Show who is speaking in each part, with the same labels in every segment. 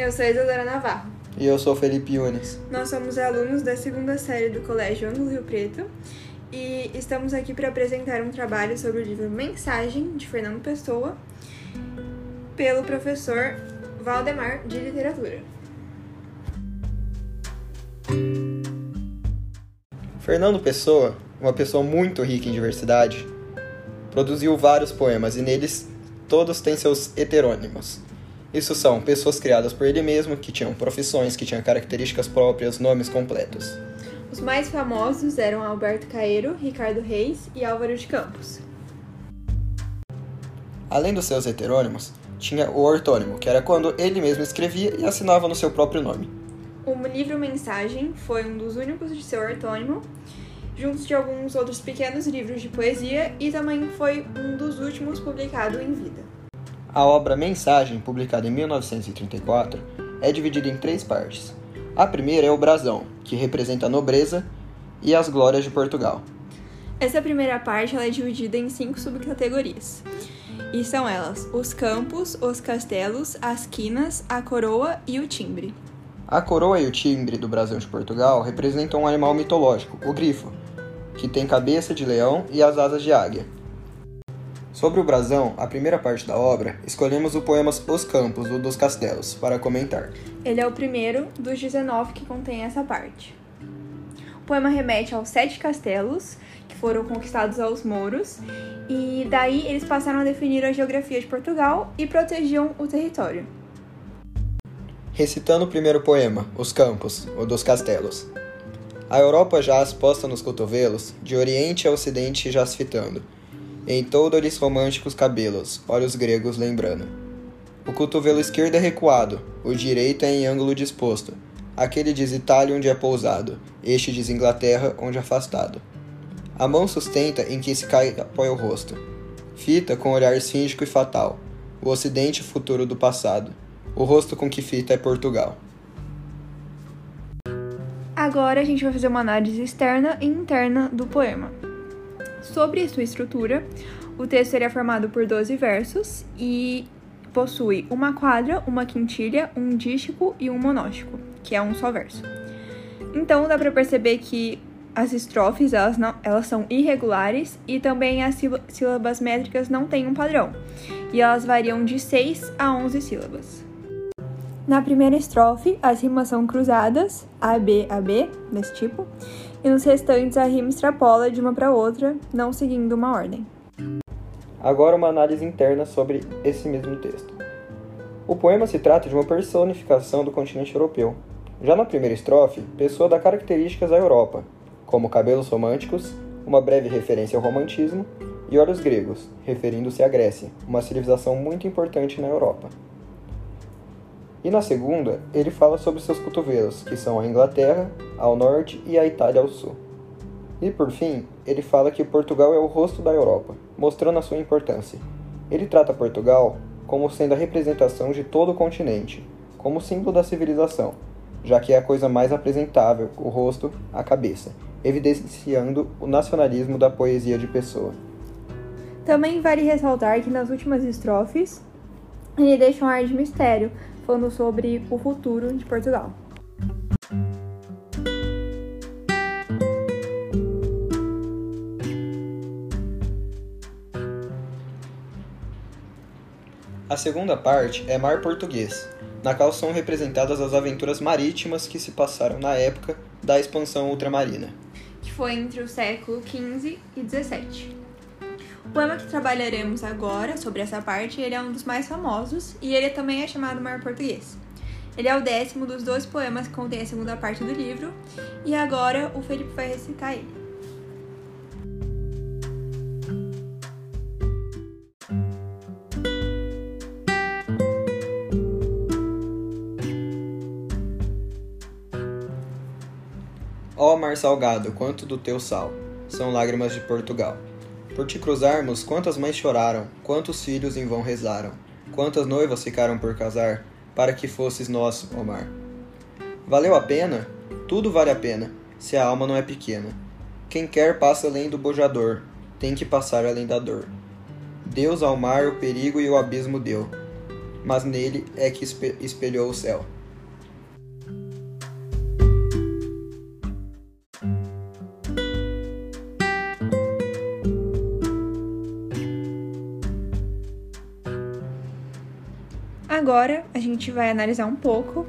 Speaker 1: Eu sou a Isadora Navarro.
Speaker 2: E eu sou Felipe Yunes.
Speaker 1: Nós somos alunos da segunda série do Colégio Ângulo Rio Preto e estamos aqui para apresentar um trabalho sobre o livro Mensagem, de Fernando Pessoa, pelo professor Valdemar de Literatura.
Speaker 2: Fernando Pessoa, uma pessoa muito rica em diversidade, produziu vários poemas e neles todos têm seus heterônimos. Isso são pessoas criadas por ele mesmo, que tinham profissões, que tinham características próprias, nomes completos.
Speaker 1: Os mais famosos eram Alberto Caeiro, Ricardo Reis e Álvaro de Campos.
Speaker 2: Além dos seus heterônimos, tinha o ortônimo, que era quando ele mesmo escrevia e assinava no seu próprio nome.
Speaker 1: O livro Mensagem foi um dos únicos de seu ortônimo, junto de alguns outros pequenos livros de poesia, e também foi um dos últimos publicado em vida.
Speaker 2: A obra Mensagem, publicada em 1934, é dividida em três partes. A primeira é o brasão, que representa a nobreza e as glórias de Portugal.
Speaker 1: Essa primeira parte é dividida em cinco subcategorias. E são elas: os campos, os castelos, as quinas, a coroa e o timbre.
Speaker 2: A coroa e o timbre do brasão de Portugal representam um animal mitológico, o grifo, que tem cabeça de leão e as asas de águia. Sobre o brasão, a primeira parte da obra, escolhemos o poema Os Campos, do dos Castelos, para comentar.
Speaker 1: Ele é o primeiro dos 19 que contém essa parte. O poema remete aos sete castelos que foram conquistados aos mouros, e daí eles passaram a definir a geografia de Portugal e protegiam o território.
Speaker 2: Recitando o primeiro poema, Os Campos, o dos Castelos. A Europa jaz posta nos cotovelos, de oriente a ocidente já se fitando em todo-lhes românticos cabelos, olhos gregos lembrando. O cotovelo esquerdo é recuado, o direito é em ângulo disposto. Aquele diz Itália onde é pousado, este diz Inglaterra onde é afastado. A mão sustenta em que se cai apoia o rosto. Fita com olhar esfíngico e fatal. O ocidente futuro do passado. O rosto com que fita é Portugal.
Speaker 1: Agora a gente vai fazer uma análise externa e interna do poema. Sobre sua estrutura, o texto é formado por 12 versos e possui uma quadra, uma quintilha, um dístico e um monóstico, que é um só verso. Então dá para perceber que as estrofes elas, não, elas são irregulares e também as sílabas métricas não têm um padrão, e elas variam de 6 a 11 sílabas. Na primeira estrofe, as rimas são cruzadas, A, B, A, B, desse tipo, e nos restantes a rima extrapola de uma para outra, não seguindo uma ordem.
Speaker 2: Agora uma análise interna sobre esse mesmo texto. O poema se trata de uma personificação do continente europeu. Já na primeira estrofe, Pessoa dá características à Europa, como cabelos românticos, uma breve referência ao romantismo, e olhos gregos, referindo-se à Grécia, uma civilização muito importante na Europa. E na segunda, ele fala sobre seus cotovelos, que são a Inglaterra ao norte e a Itália ao sul. E por fim, ele fala que Portugal é o rosto da Europa, mostrando a sua importância. Ele trata Portugal como sendo a representação de todo o continente, como símbolo da civilização, já que é a coisa mais apresentável, o rosto, a cabeça, evidenciando o nacionalismo da poesia de Pessoa.
Speaker 1: Também vale ressaltar que nas últimas estrofes ele deixa um ar de mistério, falando sobre o futuro de Portugal.
Speaker 2: A segunda parte é Mar Português, na qual são representadas as aventuras marítimas que se passaram na época da expansão ultramarina,
Speaker 1: que foi entre o século XV e XVII. O poema que trabalharemos agora sobre essa parte, ele é um dos mais famosos e ele também é chamado Mar Português. Ele é o décimo dos dois poemas que contém a segunda parte do livro e agora o Felipe vai recitar ele.
Speaker 2: Ó mar salgado, quanto do teu sal, são lágrimas de Portugal. Por te cruzarmos, quantas mães choraram, quantos filhos em vão rezaram, quantas noivas ficaram por casar, para que fosses nosso, ó mar. Valeu a pena? Tudo vale a pena, se a alma não é pequena. Quem quer passa além do bojador, tem que passar além da dor. Deus ao mar o perigo e o abismo deu. mas nele é que espelhou o céu.
Speaker 1: Agora a gente vai analisar um pouco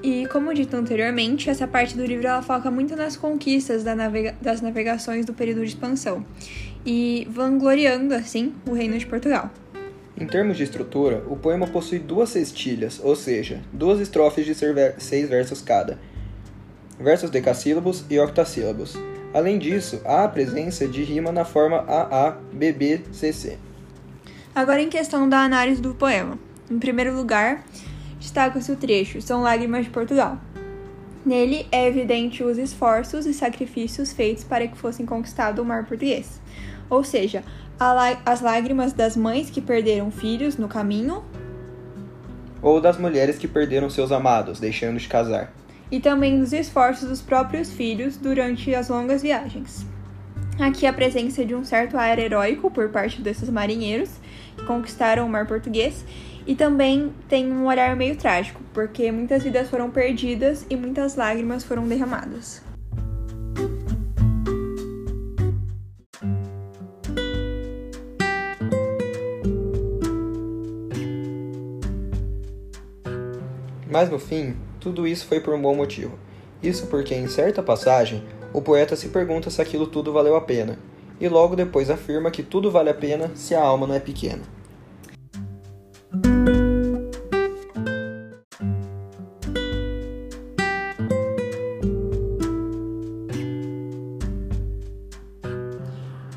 Speaker 1: e, como dito anteriormente, essa parte do livro ela foca muito nas conquistas da navega das navegações do período de expansão e vangloriando assim o reino de Portugal.
Speaker 2: Em termos de estrutura, o poema possui duas sextilhas, ou seja, duas estrofes de seis versos cada, versos decassílabos e octassílabos. Além disso, há a presença de rima na forma AABBCC.
Speaker 1: Agora, em questão da análise do poema. Em primeiro lugar, destaca-se o trecho São Lágrimas de Portugal. Nele é evidente os esforços e sacrifícios feitos para que fossem conquistado o mar português. Ou seja, as lágrimas das mães que perderam filhos no caminho,
Speaker 2: ou das mulheres que perderam seus amados, deixando de casar,
Speaker 1: e também dos esforços dos próprios filhos durante as longas viagens. Aqui a presença de um certo ar heróico por parte desses marinheiros que conquistaram o mar português e também tem um olhar meio trágico, porque muitas vidas foram perdidas e muitas lágrimas foram derramadas.
Speaker 2: Mas no fim, tudo isso foi por um bom motivo. Isso porque, em certa passagem, o poeta se pergunta se aquilo tudo valeu a pena, e logo depois afirma que tudo vale a pena se a alma não é pequena.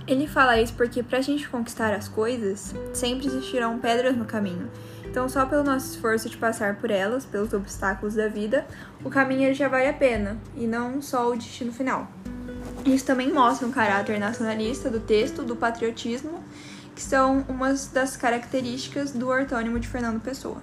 Speaker 1: Ele fala isso porque para a gente conquistar as coisas, sempre existirão pedras no caminho, então, só pelo nosso esforço de passar por elas, pelos obstáculos da vida, o caminho já vale a pena, e não só o destino final. Isso também mostra um caráter nacionalista do texto, do patriotismo, que são umas das características do ortônimo de Fernando Pessoa.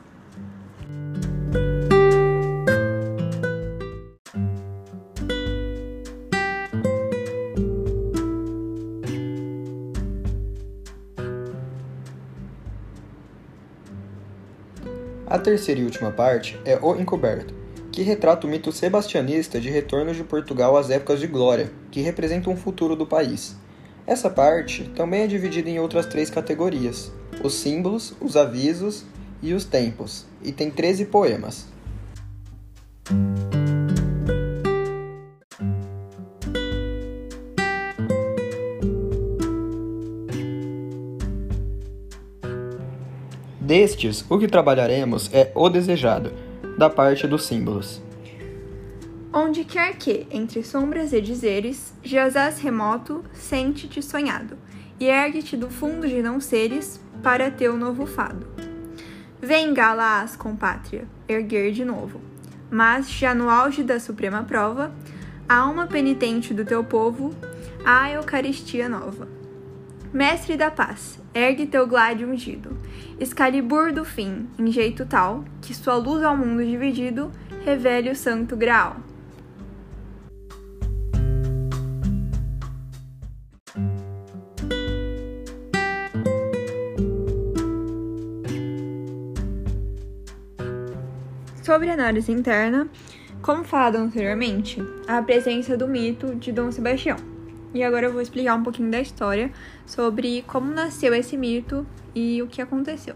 Speaker 2: A terceira e última parte é O Encoberto, que retrata o mito sebastianista de retorno de Portugal às épocas de glória, que representa um futuro do país. Essa parte também é dividida em outras três categorias: os símbolos, os avisos e os tempos, e tem 13 poemas. Destes, o que trabalharemos é o desejado, da parte dos símbolos.
Speaker 1: Onde quer que, entre sombras e dizeres, jazás remoto, sente-te sonhado, e ergue-te do fundo de não seres, para teu novo fado. Vem, Galaás, compátria, erguer de novo. Mas, já no auge da suprema prova, a alma penitente do teu povo, a Eucaristia nova. Mestre da paz, ergue teu glade ungido, Excalibur do fim, em jeito tal, que sua luz ao mundo dividido revele o santo graal. Sobre análise interna, como falado anteriormente, a presença do mito de Dom Sebastião. E agora eu vou explicar um pouquinho da história sobre como nasceu esse mito e o que aconteceu.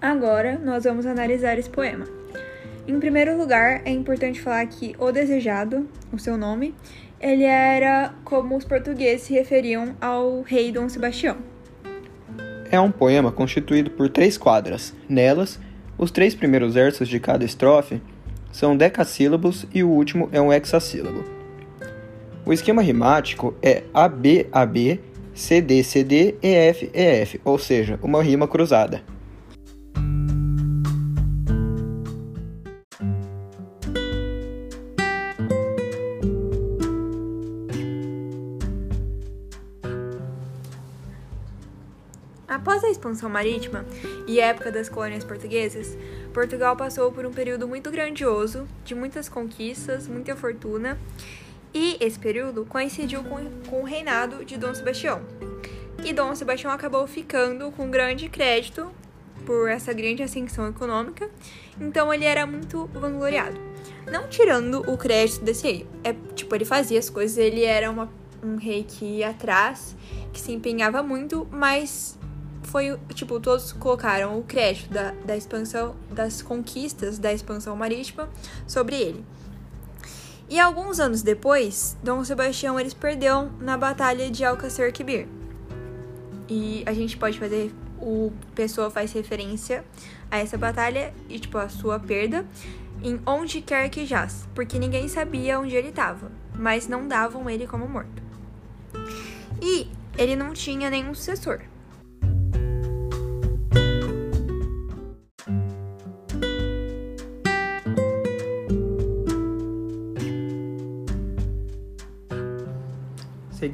Speaker 1: Agora nós vamos analisar esse poema. Em primeiro lugar, é importante falar que O Desejado, o seu nome, ele era como os portugueses se referiam ao rei Dom Sebastião.
Speaker 2: É um poema constituído por três quadras. Nelas, os três primeiros versos de cada estrofe são decassílabos e o último é um hexassílabo. O esquema rimático é AB-AB, CD-CD, EF-EF, ou seja, uma rima cruzada.
Speaker 1: Após a expansão marítima e época das colônias portuguesas, Portugal passou por um período muito grandioso, de muitas conquistas, muita fortuna, e esse período coincidiu com, com o reinado de Dom Sebastião. E Dom Sebastião acabou ficando com grande crédito por essa grande ascensão econômica, então ele era muito vangloriado. Não tirando o crédito desse rei, é tipo, ele fazia as coisas, ele era uma, um rei que ia atrás, que se empenhava muito, mas foi, tipo, todos colocaram o crédito da, da expansão, das conquistas da expansão marítima sobre ele. E alguns anos depois, Dom Sebastião eles perdeu na batalha de Alcácer Quibir. E a gente pode fazer o pessoa faz referência a essa batalha e tipo a sua perda em onde quer que jaz, porque ninguém sabia onde ele estava, mas não davam ele como morto. E ele não tinha nenhum sucessor.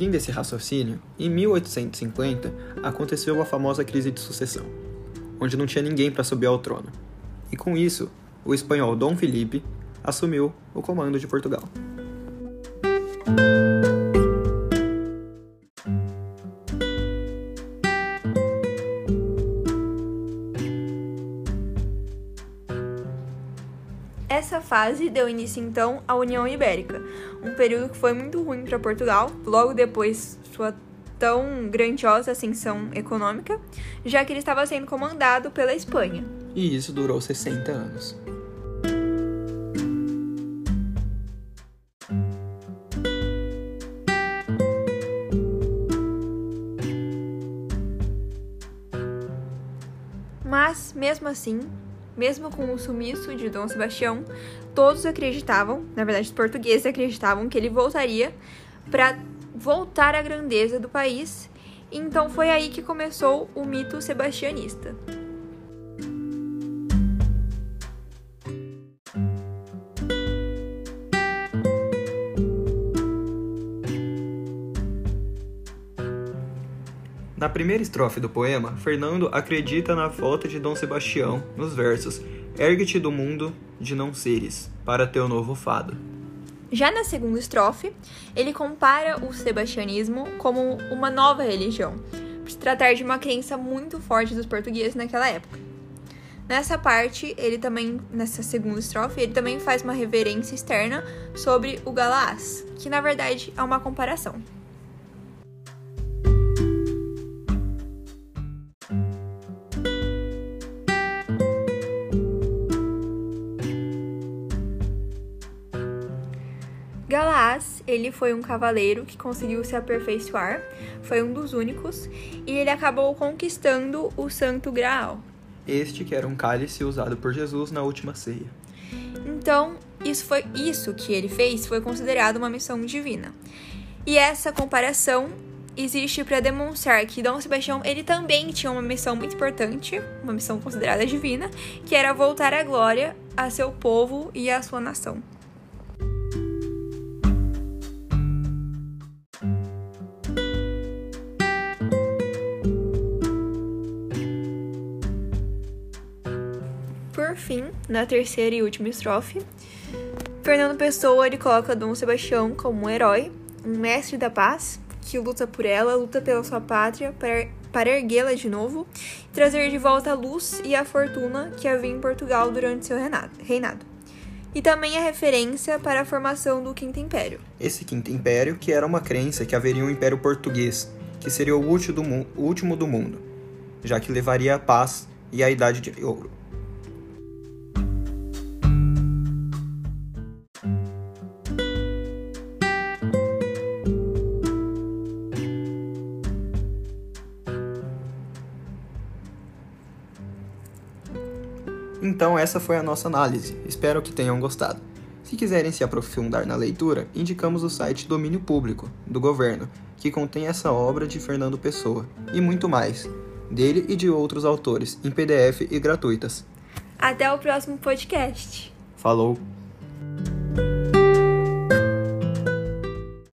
Speaker 2: Seguindo esse raciocínio, em 1850 aconteceu a famosa crise de sucessão, onde não tinha ninguém para subir ao trono. E com isso, o espanhol Dom Felipe assumiu o comando de Portugal.
Speaker 1: Fase deu início então à União Ibérica, um período que foi muito ruim para Portugal, logo depois sua tão grandiosa ascensão econômica, já que ele estava sendo comandado pela Espanha.
Speaker 2: E isso durou 60 anos.
Speaker 1: Mas, mesmo assim, mesmo com o sumiço de Dom Sebastião, todos acreditavam, na verdade os portugueses acreditavam que ele voltaria para voltar à grandeza do país. Então foi aí que começou o mito sebastianista.
Speaker 2: Na primeira estrofe do poema, Fernando acredita na volta de Dom Sebastião nos versos Ergue-te do mundo de não seres, para teu novo fado.
Speaker 1: Já na segunda estrofe, ele compara o sebastianismo como uma nova religião, por se tratar de uma crença muito forte dos portugueses naquela época. Nessa parte, ele também, nessa segunda estrofe, ele também faz uma reverência externa sobre o Galaás, que na verdade é uma comparação. Galaás, ele foi um cavaleiro que conseguiu se aperfeiçoar, foi um dos únicos, e ele acabou conquistando o Santo Graal.
Speaker 2: Este que era um cálice usado por Jesus na última ceia.
Speaker 1: Então, isso foi isso que ele fez foi considerado uma missão divina. E essa comparação existe para demonstrar que Dom Sebastião ele também tinha uma missão muito importante, uma missão considerada divina, que era voltar a glória a seu povo e à sua nação. Na terceira e última estrofe, Fernando Pessoa ele coloca Dom Sebastião como um herói, um mestre da paz, que luta por ela, luta pela sua pátria para, para erguê-la de novo e trazer de volta a luz e a fortuna que havia em Portugal durante seu reinado. E também a referência para a formação do Quinto Império.
Speaker 2: Esse Quinto Império que era uma crença que haveria um império português, que seria o último do mundo, já que levaria a paz e a idade de ouro. Então, essa foi a nossa análise. Espero que tenham gostado. Se quiserem se aprofundar na leitura, indicamos o site Domínio Público, do governo, que contém essa obra de Fernando Pessoa, e muito mais, dele e de outros autores, em PDF e gratuitas.
Speaker 1: Até o próximo podcast.
Speaker 2: Falou!